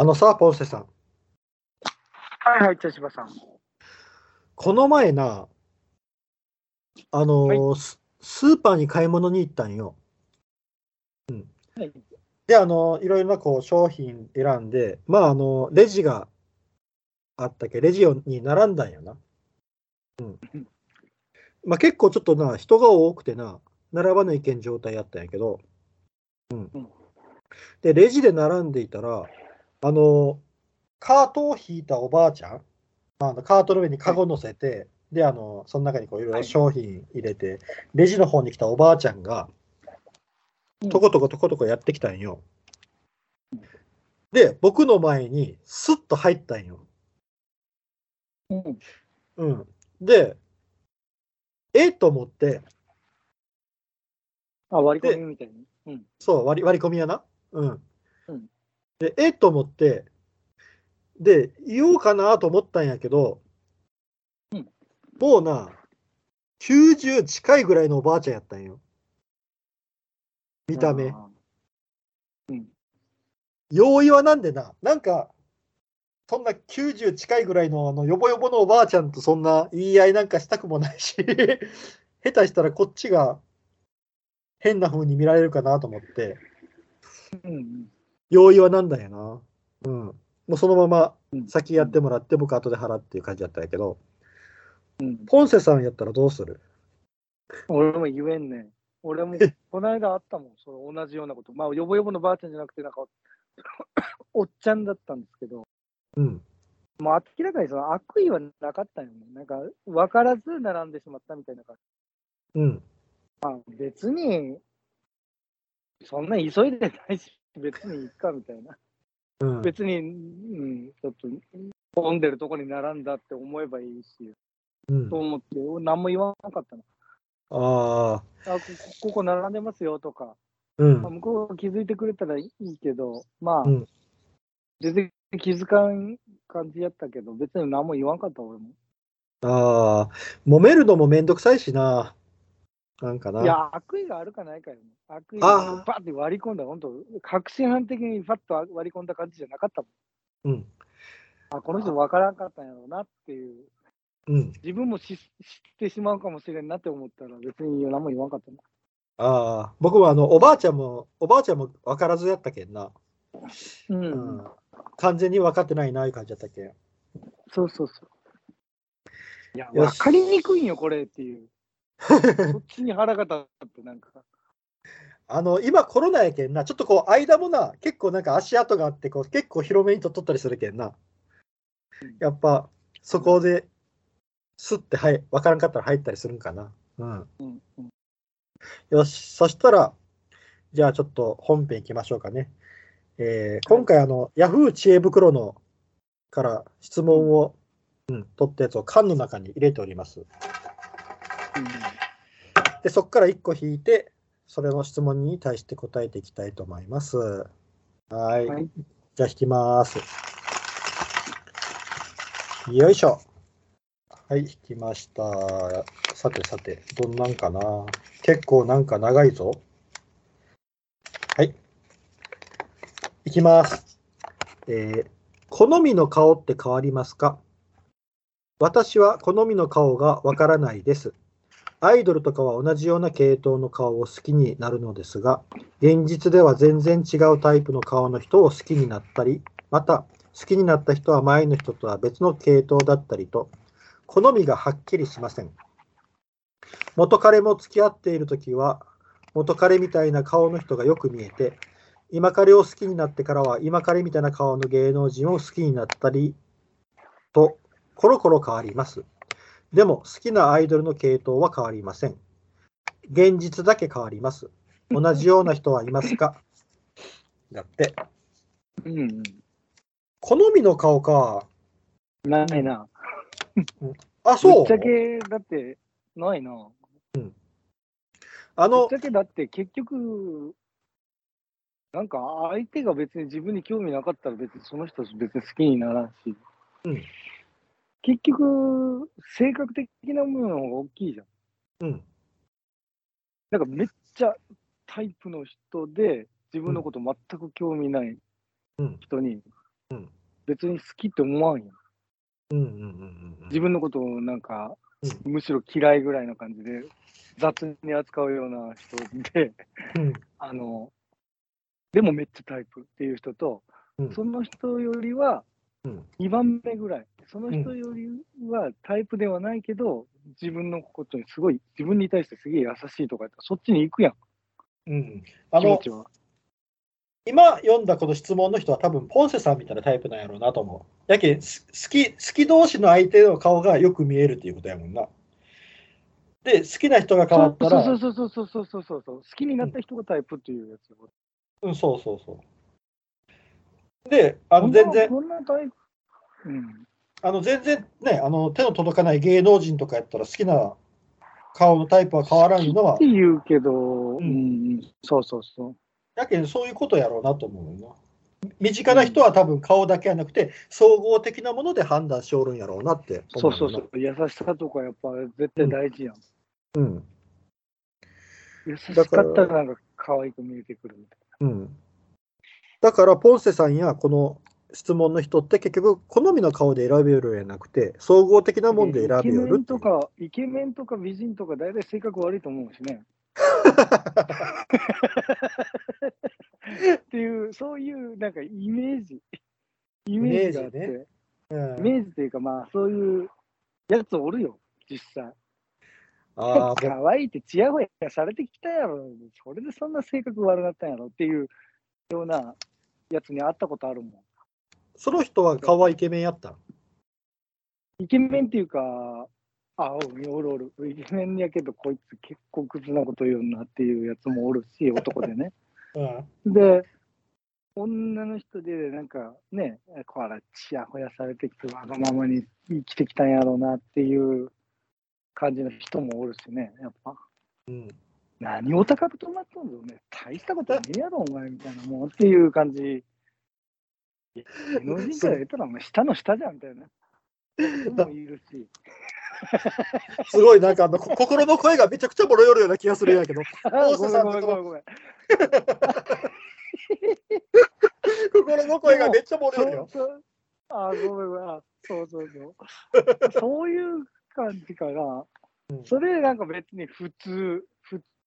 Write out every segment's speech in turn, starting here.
あのさ、ポンセさん。はいはい、茶芝さん。この前な、あのーはススーパーに買い物に行ったんよ。はい。で、あのーいろいろなこう商品選んで、まあ、あのレジがあったけ、レジに並んだんやな。うん。まあ、結構ちょっとな、人が多くてな、並ばないけん状態やったんやけど、うんうん。で、レジで並んでいたら、あのカートを引いたおばあちゃん、まあカートの上にカゴ乗せて、で、あの、その中にこういろいろ商品入れて、レジの方に来たおばあちゃんが、うんとことことことこやってきたんよ。で、僕の前にスッと入ったんよ。うん。うん。で、えと思って、あ、割り込みみたいに。うん。そう、割り割り込みやな。うん。うんで、えと思って、で、言おうかなと思ったんやけど、うんもうな、90近いぐらいのおばあちゃんやったんよ。見た目。うん。容易はなんでな、なんか、そんな90近いぐらいのあのヨボヨボのおばあちゃんとそんな言い合いなんかしたくもないし、下手したらこっちが変な風に見られるかなと思って、うん。容易はなんだよな。うん。もうそのままうん。先やってもらって、僕後で払うっていう感じだったんやけど、うん。ポンセさんやったらどうする？俺も言えんねん。俺も、この間あったもん。その同じようなこと。まあ、ヨボヨボのばあちゃんじゃなくて、なんか、おっちゃんだったんですけど、うん。もう明らかにその悪意はなかったよね。なんか、分からず並んでしまったみたいな感じ。うん。まあ、別に、そんな急いでないし、別にいいかみたいな。うん。別に、うん、ちょっと、混んでるとこに並んだって思えばいいし、うんと、思って、何も言わなかったの。ああ、あこここ並んでますよとか、うんまあ。向こうが気づいてくれたらいいけど、まあ、うん全然気づかん感じやったけど、別に何も言わんかった、俺も。ああ、揉めるのもめんどくさいしな。なんかな。いや、悪意があるかないかよね。悪意がバッて割り込んだ、本当、確信犯的にファッと割り込んだ感じじゃなかったもん。うん。あ、この人分からんかったんやろうなっていう。うん。自分も知知ってしまうかもしれんなって思ったら、別に何も言わんかったな。ああ、僕はあの、おばあちゃんも、おばあちゃんも分からずやったけんな。うん、うん。完全に分かってないな、いう感じだったけん。そうそうそう。いや、分かりにくいんよ、これっていう。そっちに腹が立って、なんか。あの、今コロナやけんな、ちょっとこう、間もな、結構なんか足跡があって、こう、結構広めにとっとったりするけんな。やっぱ、そこで、すって、はい、分からんかったら入ったりするんかな。うん。うんうん、よし、そしたら、じゃあちょっと本編いきましょうかね。えー今回、あの、Yahoo 知恵袋のから質問を、うん、取ったやつを缶の中に入れております。で、そこから1個引いて、それの質問に対して答えていきたいと思います。はい。はいじゃあ引きます。よいしょ。はい、引きました。さてさて、どんなんかな？結構なんか長いぞ。はい。いきます。えー好みの顔って変わりますか？私は好みの顔がわからないです。アイドルとかは同じような系統の顔を好きになるのですが、現実では全然違うタイプの顔の人を好きになったり、また好きになった人は前の人とは別の系統だったりと、好みがはっきりしません。元彼も付き合っているときは、元彼みたいな顔の人がよく見えて、今彼を好きになってからは今彼みたいな顔の芸能人を好きになったりと、コロコロ変わります。でも好きなアイドルの系統は変わりません。現実だけ変わります。同じような人はいますか？だって。うんうん。好みの顔か。ないな。あ、そうぶっちゃけ、だって、ないな。あのぶっち、ゃけ、だって結局、なんか相手が別に自分に興味なかったら別にその人別に好きにならんし、うん結局、性格的なものの方が大きいじゃん。うん。なんかめっちゃタイプの人で、自分のこと全く興味ないうん人に、うん別に好きって思わんやん。うんうんうんうんうん。自分のことをなんか、うむしろ嫌いぐらいな感じで、雑に扱うような人で、うんあの、でもめっちゃタイプっていう人と、うんその人よりはうん2番目ぐらい、その人よりはタイプではないけど、自分のことにすごい、自分に対してすげえ優しいとかそっちに行くやん、うん、あの。今読んだこの質問の人は多分ポンセさんみたいなタイプなんやろうなと思う。やけ好き好き同士の相手の顔がよく見えるっていうことやもんな。で好きな人が変わったらそうそうそうそうそうそうそうそう、好きになった人がタイプっていうやつ。うん、そうそうそう。であの全然。うん。あの全然ねあの手の届かない芸能人とかやったら好きな顔のタイプは変わらんのはって言うけど、んうん、そうそうそう。やけんそういうことやろうなと思うよな。身近な人は多分顔だけじゃなくて総合的なもので判断しおるんやろうなってそうそうそう。優しさとかやっぱ絶対大事やん。うん優しかったらなんか可愛く見えてくるみたいうん、だからポンセさんやこの質問の人って結局好みの顔で選べるんじゃなくて総合的なな。もんで選べイケよるっていうメンとか、イケメンとか美人とか大体性格悪いと思うしね。っていう、そういうなんかイメージ、イメージがあって、イメージうんイメージというかまあそういうやつおるよ、実際。あー 可愛いってちやほやされてきたやろ。それでそんな性格悪かったんやろっていうようなやつに会ったことあるもん。その人は顔はイケメンやったんイケメンっていうか、あ、おるおる。イケメンやけど、こいつ結構クズなこと言うなっていうやつもおるし、男でね。うんで、女の人で、なんかね、こら、ちやほやされてきて、わがままに生きてきたんやろうなっていう感じの人もおるしね、やっぱ。うん何お高くとなっとんぞね。大したことねえやろ、お前みたいなもんっていう感じ。芸能人から言ったら、お前下の下じゃんみたいな。人もいるし。すごいなんかあのこ心の声がめちゃくちゃもろよるような気がするんやけど あ大瀬さんごめんごめん。心 の声がめっちゃもろよるよ。あ、ごめんごめん。あそうそうそう。そういう感じかな。うんそれなんか別に普通、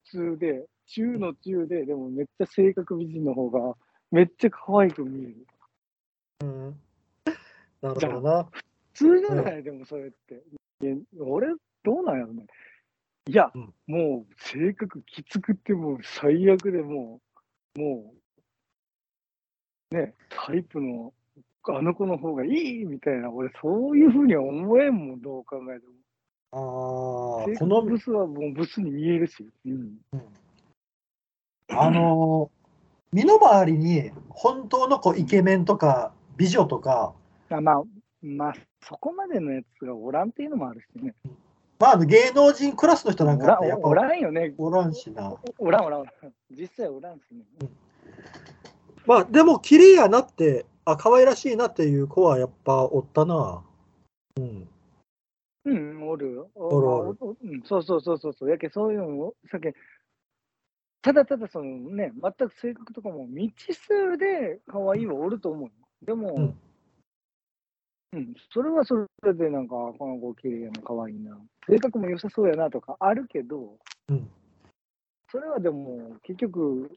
普通で、中の中で、でもめっちゃ性格美人の方が、めっちゃ可愛く見える。うんなるほどな。普通じゃない、でもそれって。俺、どうなんやろね。いや、うんもう性格きつくてもう最悪でもう、もう、ね、タイプのあの子の方がいいみたいな、俺そういうふうには思えんもん、どう考えても。あ性あ、この格ブスはもうブスに見えるし。うん。あのー身の回りに本当のこうイケメンとか美女とか、あまあ、まあ、そこまでのやつがおらんっていうのもあるしね。まあ、あの芸能人クラスの人なんかってやっぱおらんよね。おらんしな。おらんおらんおらん。実際おらんしね。まあ、でも綺麗やなって、あ、可愛らしいなっていう子はやっぱおったな。うん。うん、おるよ。おるおるおうん、そうそうそうそうそう。やけそういうのを、さっき、ただただそのね、全く性格とかも未知数で可愛いはおると思うよ。でも、うんうん、それはそれでなんか、あこの子綺麗やな、可愛いな。性格も良さそうやなとかあるけど、うん。それはでも結局、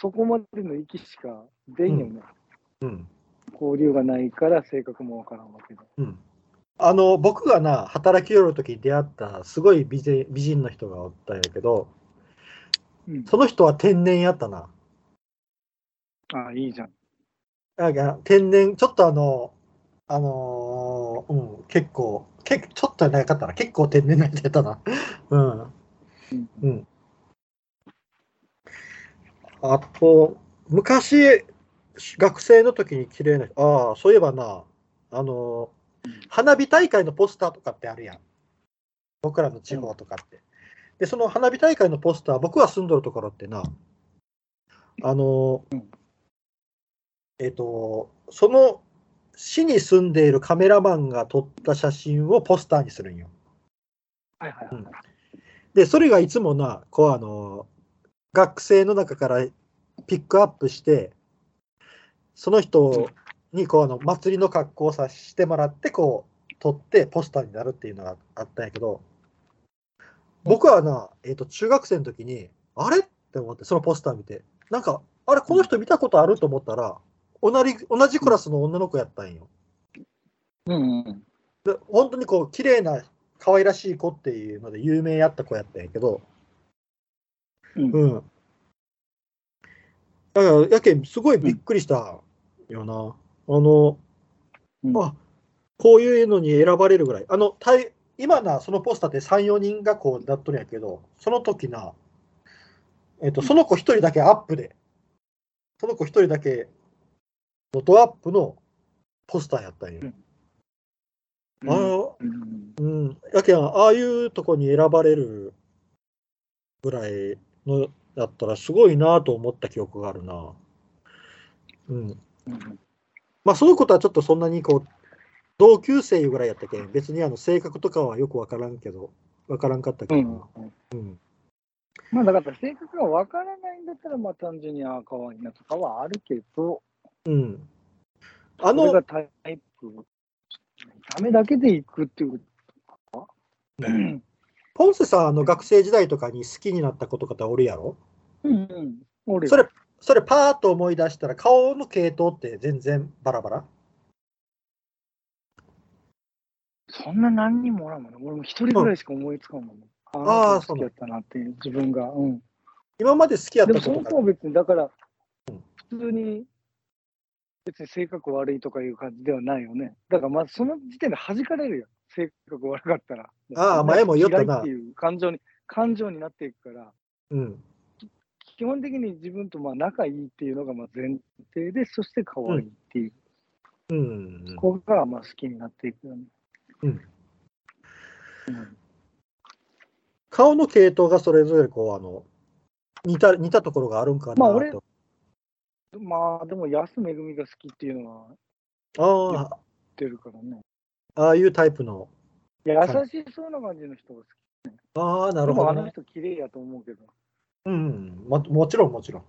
そこまでの域しか出んよね。うん。交流がないから性格もわからんわけで。うん。あの、僕がな、働きよる時に出会ったすごい美人美人の人がおったんやけど、うん、その人は天然やったな。ああ、いいじゃん。なんか天然、ちょっとあの、あのーうん、結構、結ちょっとはなかったな。結構天然な人やったな。うん。うんうん。あと、昔、学生の時に綺麗な人、ああ、そういえばな、あのうん、花火大会のポスターとかってあるやん。僕らの地方とかって。で、その花火大会のポスター、僕は住んどるところってな、あのうん、えっと、その市に住んでいるカメラマンが撮った写真をポスターにするんよ。はいはいはい。で、それがいつもな、こうあの、学生の中からピックアップして、その人にこうあの祭りの格好をさしてもらってこう撮ってポスターになるっていうのがあったんやけど僕はな、えー、と中学生の時にあれ？って思ってそのポスター見てなんかあれこの人見たことあると思ったら同じ同じクラスの女の子やったんよ。うんうん。で本当にこう綺麗な可愛らしい子っていうので有名やった子やったんやけど、うんうん。だからやけんすごいびっくりしたよな。あの、うんあこういうのに選ばれるぐらい。あの、たい今な、そのポスターって3、4人がこうなっとるんやけど、その時な、えっと、その子1人だけアップで、その子1人だけのドアップのポスターやったんよ。うんあのうんうん、やけん、ああいうとこに選ばれるぐらいのだったらすごいなと思った記憶があるな。うん。うんまあ、そのことはちょっとそんなにこう、同級生ぐらいやったけん、別にあの性格とかはよくわからんけど、わからんかったけどうんな。うん。まあだから性格がわからないんだったら、まあ単純にああ、可愛いなとかはあるけど、うん。あのが、タイプ、ダメだけでいくっていうことか。ポンセさん、あの学生時代とかに好きになった子とかっておるやろ？うんうん。俺それ、それパーッと思い出したら、顔の系統って全然バラバラ？そんな何人もおらんもんね。俺も一人ぐらいしか思いつかんもんね。あああの子好きやったなっていう、自分が。うん。今まで好きやっでもそた子とかの子は別に、だからうん、普通に、別に性格悪いとかいう感じではないよね。だからまずその時点で弾かれるよ。性格悪かったら。ああ前も言ったなっていう感情に、感情になっていくから、うん。基本的に自分とまあ仲いいっていうのがまあ前提で、そして可愛いっていううん。子がまあ好きになっていくよね。うんうん顔の系統がそれぞれこう、あの、似た、似たところがあるんかなと。まあ俺まあでも安めぐみが好きっていうのはあ出るからね。あ、ああいうタイプの。優しそうな感じの人が好き。ああ、なでるほどね。もあの人綺麗やと思うけど。うん、ももちろんもちろん。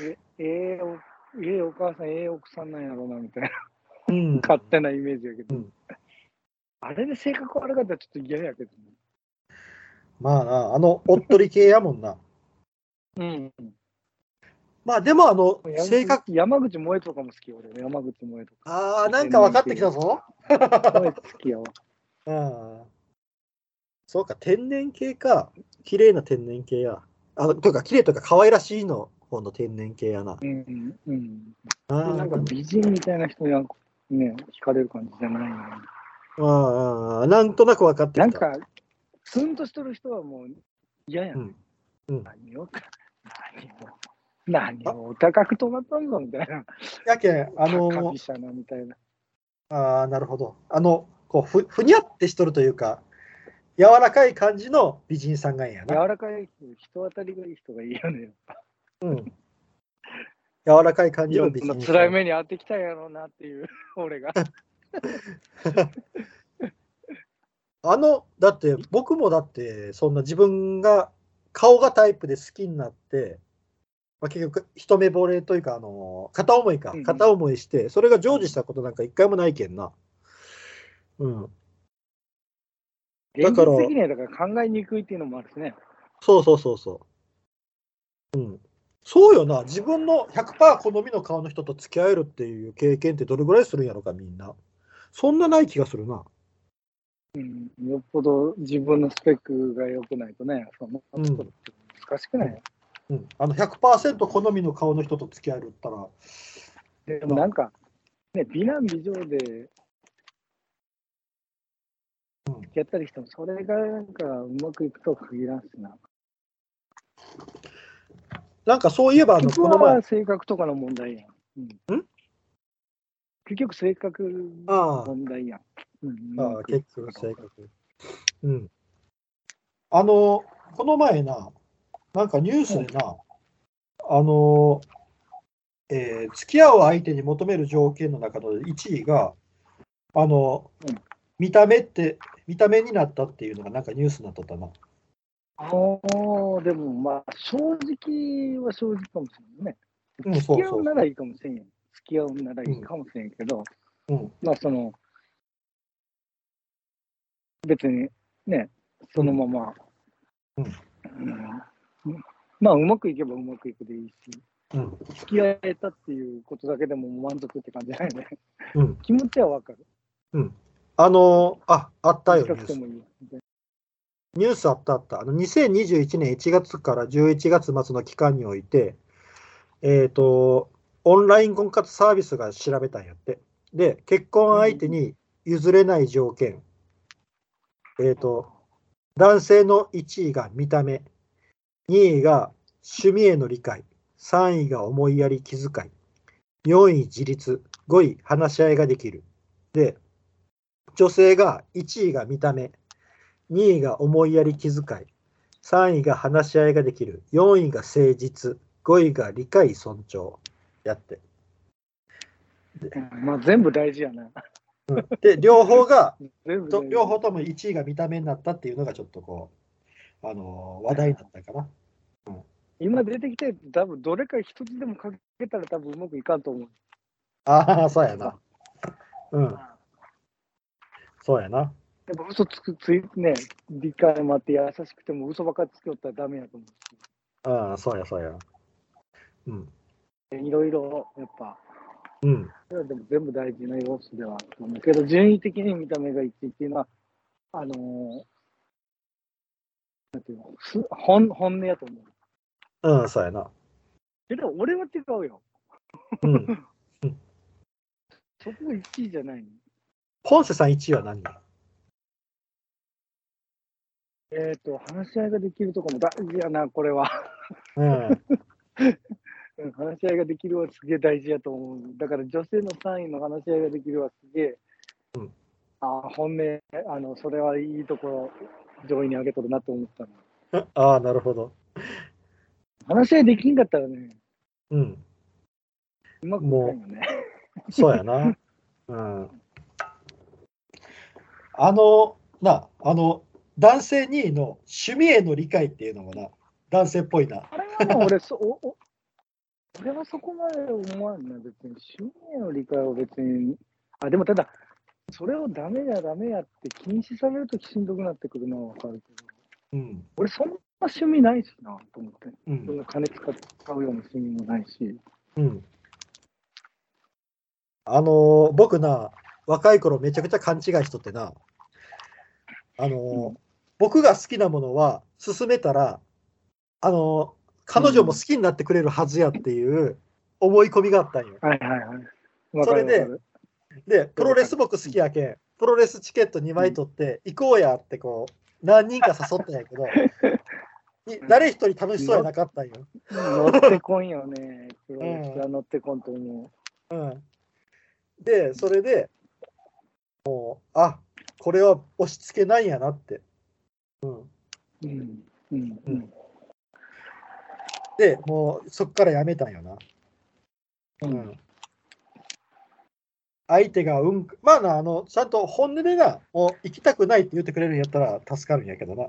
え、ええお、ええお母さん、ええ奥さんなんやろうなみたいなうん。勝手なイメージやけど。うんあれで性格悪かったらちょっと嫌やけどね。まあな、あの、おっとり系やもんな。うん。まあでも、あの、性格、山口萌えとかも好きよ、俺。山口萌えとか。ああ、なんか分かってきたぞ。萌え好きやわ。あ あ。そうか、天然系か。綺麗な天然系や。あというか、綺麗というか、可愛らしいの方の天然系やな。うん。うん。あーなんか美人みたいな人にはね、惹かれる感じじゃないよね。あーあー、なんとなく分かって。なんか、ツンとしとる人はもう嫌やね。うんうん何を、何を、何をお高く止まったんぞみたいな。やけん、あの高飛車なみたいな。ああ、なるほど。あの、こうふ、ふにゃってしとるというか、柔らかい感じの美人さんがいいんや柔な。らかい人、人当たりがいい人がいいよね。うん。柔らかい感じの美人さん。辛い目に遭ってきたんやろうなっていう、俺が。あの、だって、僕もだって、そんな自分が顔がタイプで好きになって、まあ、結局、一目惚れというか、あの、片思いか片思いして、それが成就したことなんか一回もないけんな。うん。だ現から実的にはだから考えにくいっていうのもあるしね。そうそうそうそう。うん。そうよな。自分の100%好みの顔の人と付き合えるっていう経験ってどれぐらいするんやろか、みんな。そんなない気がするな。うん、よっぽど自分のスペックが良くないとね、そんなことって難しくない、うん。あの100%好みの顔の人と付き合えるったら、でもなんか、ね、美男美女でうん付き合ったりしても、それがなんかうまくいくとは限らんしな。なんかそういえば、あの、この前は、性格とかの問題やん。うんん？結局性格のあ問題やん。うんあ、ああ結局性格。うん。あの、この前な、なんかニュースでな、あの、えー付き合う相手に求める条件の中の1位が、あの、うん見た目って、見た目になったっていうのがなんかニュースになっとったな。ああ、でもまあ、正直は正直かもしれないね。付き合うならいいかもしれんやん。付き合うんならいいかもしれんけど、うん。まあその、別にね、そのまま、うんうんまあうまくいけばうまくいくでいいし、うん。付き合えたっていうことだけでも満足って感じだよね。うん。気持ちはわかる。あの、あ、あったよ、ニュース。ニュースあったあった。あの、2021年1月から11月末の期間において、えっ、と、オンライン婚活サービスが調べたんやって。で、結婚相手に譲れない条件。えっ、と、男性の1位が見た目、2位が趣味への理解、3位が思いやり気遣い、4位自立、5位話し合いができる。で、女性が1位が見た目、2位が思いやり気遣い、3位が話し合いができる、4位が誠実、5位が理解尊重。やって。うんまあ全部大事やな。うんで、両方が、両方とも1位が見た目になったっていうのがちょっとこう、あのー話題になったかな。今出てきたやつ、多分どれか一つでもかけたら多分うまくいかんと思う。ああ、そうやな。うん、そうやな。やっぱ嘘つく、ついね、理解もあって優しくても嘘ばっかりつけよったらダメやと思ああ、そうや、そうや。うん。いろいろ、やっぱ、うん。それはでも全部大事な要素ではあると思うけど、順位的に見た目が1位っていうのは、あのーなんていうの、す本本音やと思う。うん、そうやな。けど、俺は違うよ。うん。そこが1位じゃないの。ポンセさん1位は何えっ、と、話し合いができるとこも大事やな、これは。うん。うん話し合いができるはすげえ大事やと思う。だから女性の3位の話し合いができるはすげえ、うんあー本音、あの、それはいいところ、上位に上げとるなと思ったの。ああ、なるほど。話し合いできんかったらね、うん。うまくいかんよね。そうやな。うん。あの、な、あの、男性2位の趣味への理解っていうのもな、男性っぽいな。あれはな、俺そ、おお俺はそこまで思わんな、別に。趣味への理解は別に。あ、でもただ、それをダメやダメやって禁止されるときしんどくなってくるのはわかるけど、うん。俺そんな趣味ないしな、と思って。うそんん。な金使うような趣味もないし。うん。あの、僕な、若い頃めちゃくちゃ勘違いしとってな、あの、僕が好きなものは勧めたら、あの、彼女も好きになってくれるはずやっていう思い込みがあったんよ。はいはいはい。わそれでで、プロレス僕好きやけん、プロレスチケット2枚取って、行こうやってこう、何人か誘ったんやけど、い誰一人楽しそうやなかったんよ。乗ってこんよね。プロレスは乗ってこんと思うん。で、それで、もう、あこれは押し付けないんやなって。うん。う。うん。うん。うん。で、もうそっからやめたんよな。う。うんん。相手がうん、まあな、あの、ちゃんと本音でな、もう行きたくないって言ってくれるんやったら助かるんやけどな。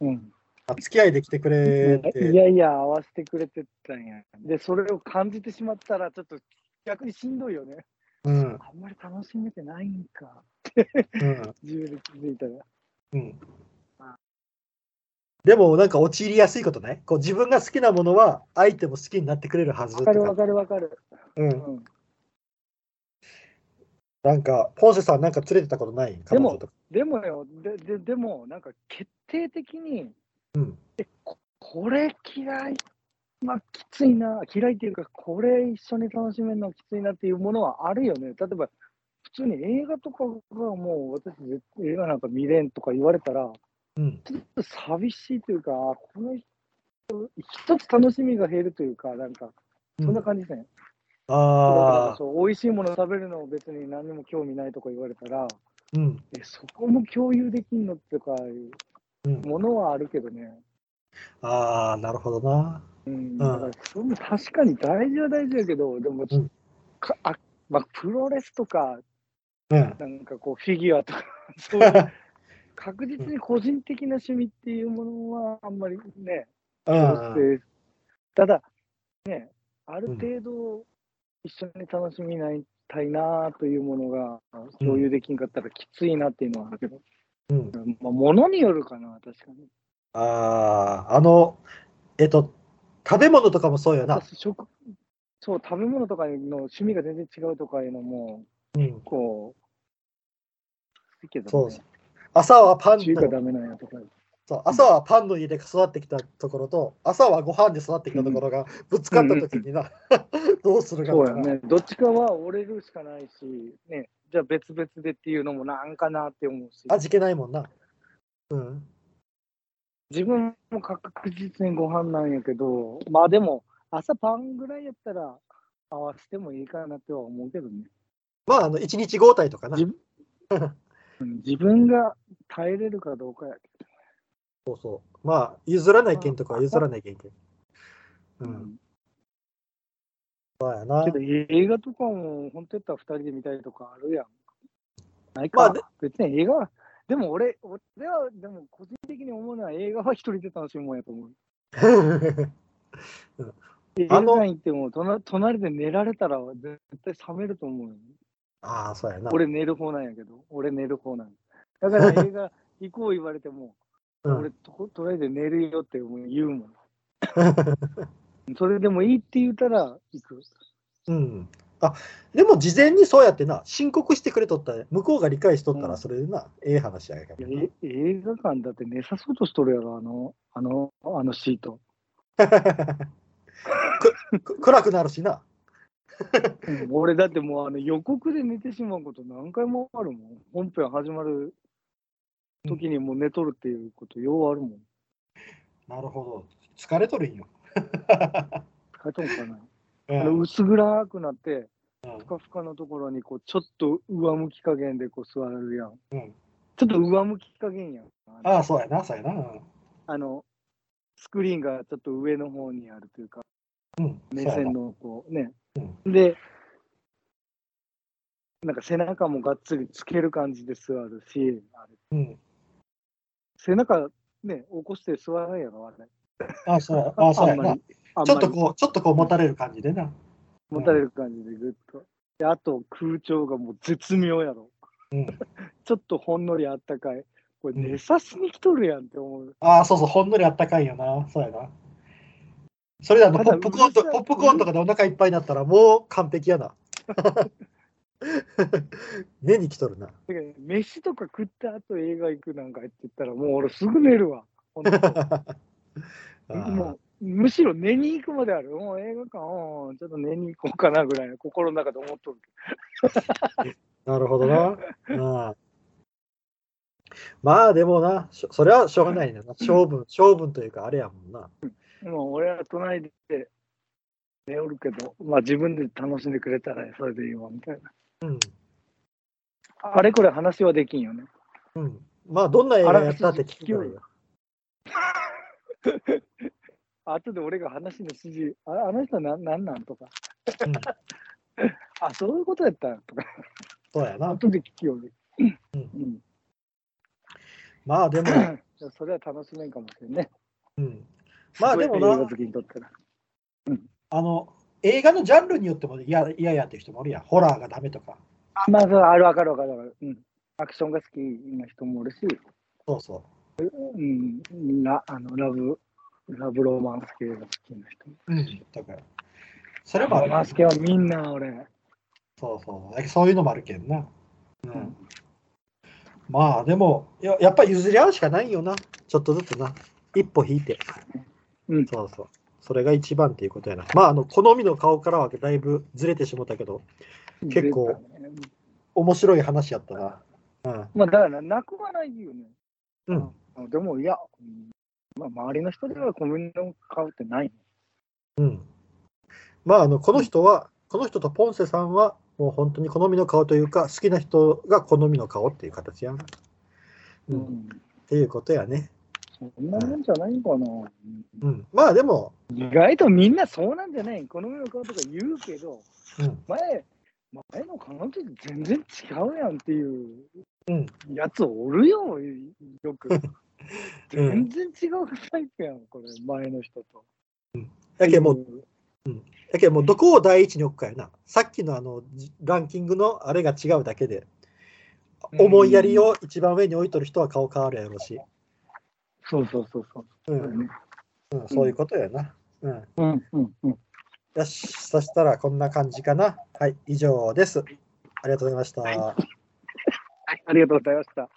うん。あ付き合いできてくれいて。やいや、合わせてくれてたんや。で、それを感じてしまったら、ちょっと逆にしんどいよね。うん。あんまり楽しめてないんか。うん。自分で気づいたら。うん。でもなんか陥りやすいことね。こう自分が好きなものは相手も好きになってくれるはずとわかるわか。かるわかる。うん。うん。なんか、ポンセさんなんか連れてたことない？彼女とか。でもよ、で、ででも、なんか決定的に、うん。これ嫌い、まあ、きついな、嫌いっていうか、これ一緒に楽しめるのきついなっていうものはあるよね。例えば、普通に映画とかがもう、私、映画なんか見れんとか言われたら、うん。ちょっと寂しいというか、あこの人、一つ楽しみが減るというか、なんか、そんな感じですね。ああ。そう美味しいもの食べるの別に何にも興味ないとか言われたら、うん。えそこも共有できんのっていうか、うん。ものはあるけどね。ああ、なるほどな。うん、だか確かに大事は大事だけど、でも、うんかあまあ、プロレスとか、うん。なんかこう、フィギュアとか、そういう確実に個人的な趣味っていうものはあんまりね、うん。ただ、ね、ある程度、一緒に楽しみないたいなというものが共有できんかったらきついなっていうのはあるけど、うん。まあ、物によるかな、確かに。ああ、あの、えっと、食べ物とかもそうよな。私食そう、食べ物とかの趣味が全然違うとかいうのも、うん。こう、いいけど、ね、そうそう朝はパンの中華ダメなんやとか。そう朝はパンの家で育ってきたところと、朝はご飯で育ってきたところがぶつかった時にな、どうするかそうやね。どっちかは折れるしかないし、ね、じゃあ別々でっていうのもなんかなって思うし、味気ないもんな。うん。自分も確実にご飯なんやけど、まあでも、朝パンぐらいやったら合わせてもいいかなっては思うけどね。まあ、あの、一日交代とかな。自うん自分が耐えれるかどうかやけそうそう。まあ、譲らない件とかは譲らない件け。うど。ん。そうやなけ。ど映画とかも本当やったら2人で見たりとかあるやん。ないか、まあで別に映画は、でも俺、俺はでも個人的に思うのは映画は一人で楽しむもんやと思う。映画あの館行っても隣隣で寝られたら絶対冷めると思うよ。ああ、そうやな。俺寝る方なんやけど、俺寝る方なんだから映画 行こう言われても、うん俺と隣で寝るよって言うもん。それでもいいって言ったら行く。うん。あ、でも事前にそうやってな、申告してくれとったら、向こうが理解しとったら、うんそれでな、ええ話やけどえ映画館だって寝さそうとしとるやろ、あの、あの、あのシート。くく暗くなるしな。うん俺だってもうあの予告で寝てしまうこと何回もあるもん。本編始まる時にもう寝とるっていうことようあるもん。なるほど。疲れとるんよ。書いとんかな。薄暗くなって、うんふかふかのところにこうちょっと上向き加減でこう座るやん。うんちょっと上向き加減やん。ああ、そうやな、そうやな。あの、スクリーンがちょっと上の方にあるというか、うん。目線のこうね。うで、なんか背中もがっつりつける感じで座るし、あれうん。背中ね、起こして座らんやろ、あれ。ああ、そうああ、そうやな。ちょっとこう、ちょっとこう持たれる感じでな。持たれる感じでぐっと。で、あと空調がもう絶妙やろ。うん。ちょっとほんのりあったかい。これうん寝さすに来とるやんって思う。ああ、そうそう、ほんのりあったかいよな。そうやな。それだポップコーンとポップコーンとかでお腹いっぱいになったらもう完璧やな。寝に来とるな。飯とか食った後映画行くなんかって言ったらもう俺すぐ寝るわ。もう むしろ寝に行くまである。もう映画館、うんちょっと寝に行こうかなぐらいの心の中で思っとるけなるほどな。うんまあでもな、それはしょうがないな。勝負、勝負というかあれやもんな。ど。もう俺は隣で寝おるけど、まあ自分で楽しんでくれたらそれでいいわみたいな。うん。あれこれ話はできんよね。うん。まあどんな映画やったって聞きよ。後で俺が話の指示、ああの人ななんなんとか、うん、あ、そういうことやったんとか、そうやな。後で聞きよる。うんうんまあでも、それは楽しめんかもしれんね。うん。まあでもな映画好、きにとったら。あの、映画のジャンルによっても嫌嫌やっていう人もおるやん。ホラーがダメとか。まあ、そうあるわかるわかるわかる。うん。アクションが好きな人もおるし、そうそうん、ラあのラブ、ラブロマンス系が好きな人も。う。うん。だから、それもあるロマンス系はみんな俺。そうそう。そういうのもあるけんな。うん。んまあでもや、やっぱり譲り合うしかないよな。ちょっとずつな。一歩引いて。うんそうそう。それが一番っていうことやな。まあ、あの、好みの顔からはだいぶずれてしもたけど、結構面白い話やったな。うん。まあ、だからなくはないよね。うん。あでも、いや、うんまあ、周りの人ではコンビニの顔ってない。うん。まあ、あの、この人は、この人とポンセさんは、もう本当に好みの顔というか、好きな人が好みの顔っていう形やな。う。うんっん。ていうことやね。そんなもんじゃないんかな。うん。まあでも、意外とみんなそうなんじゃない？好みの顔とか言うけど、うん。前、前の彼女と全然違うやんっていううん。やつおるよ、よく。うん全然違うタイプやん、これ、前の人と。だけどもう、だけどもうどこを第一に置くかやな。さっきのあのじランキングのあれが違うだけで、思いやりを一番上に置いとる人は顔変わるやろうし、そうそうそうそう。うんねうん、そういうことやな。うん、うんうんうん。よし、そしたらこんな感じかな。はい、以上です。ありがとうございました。はいはい、ありがとうございました。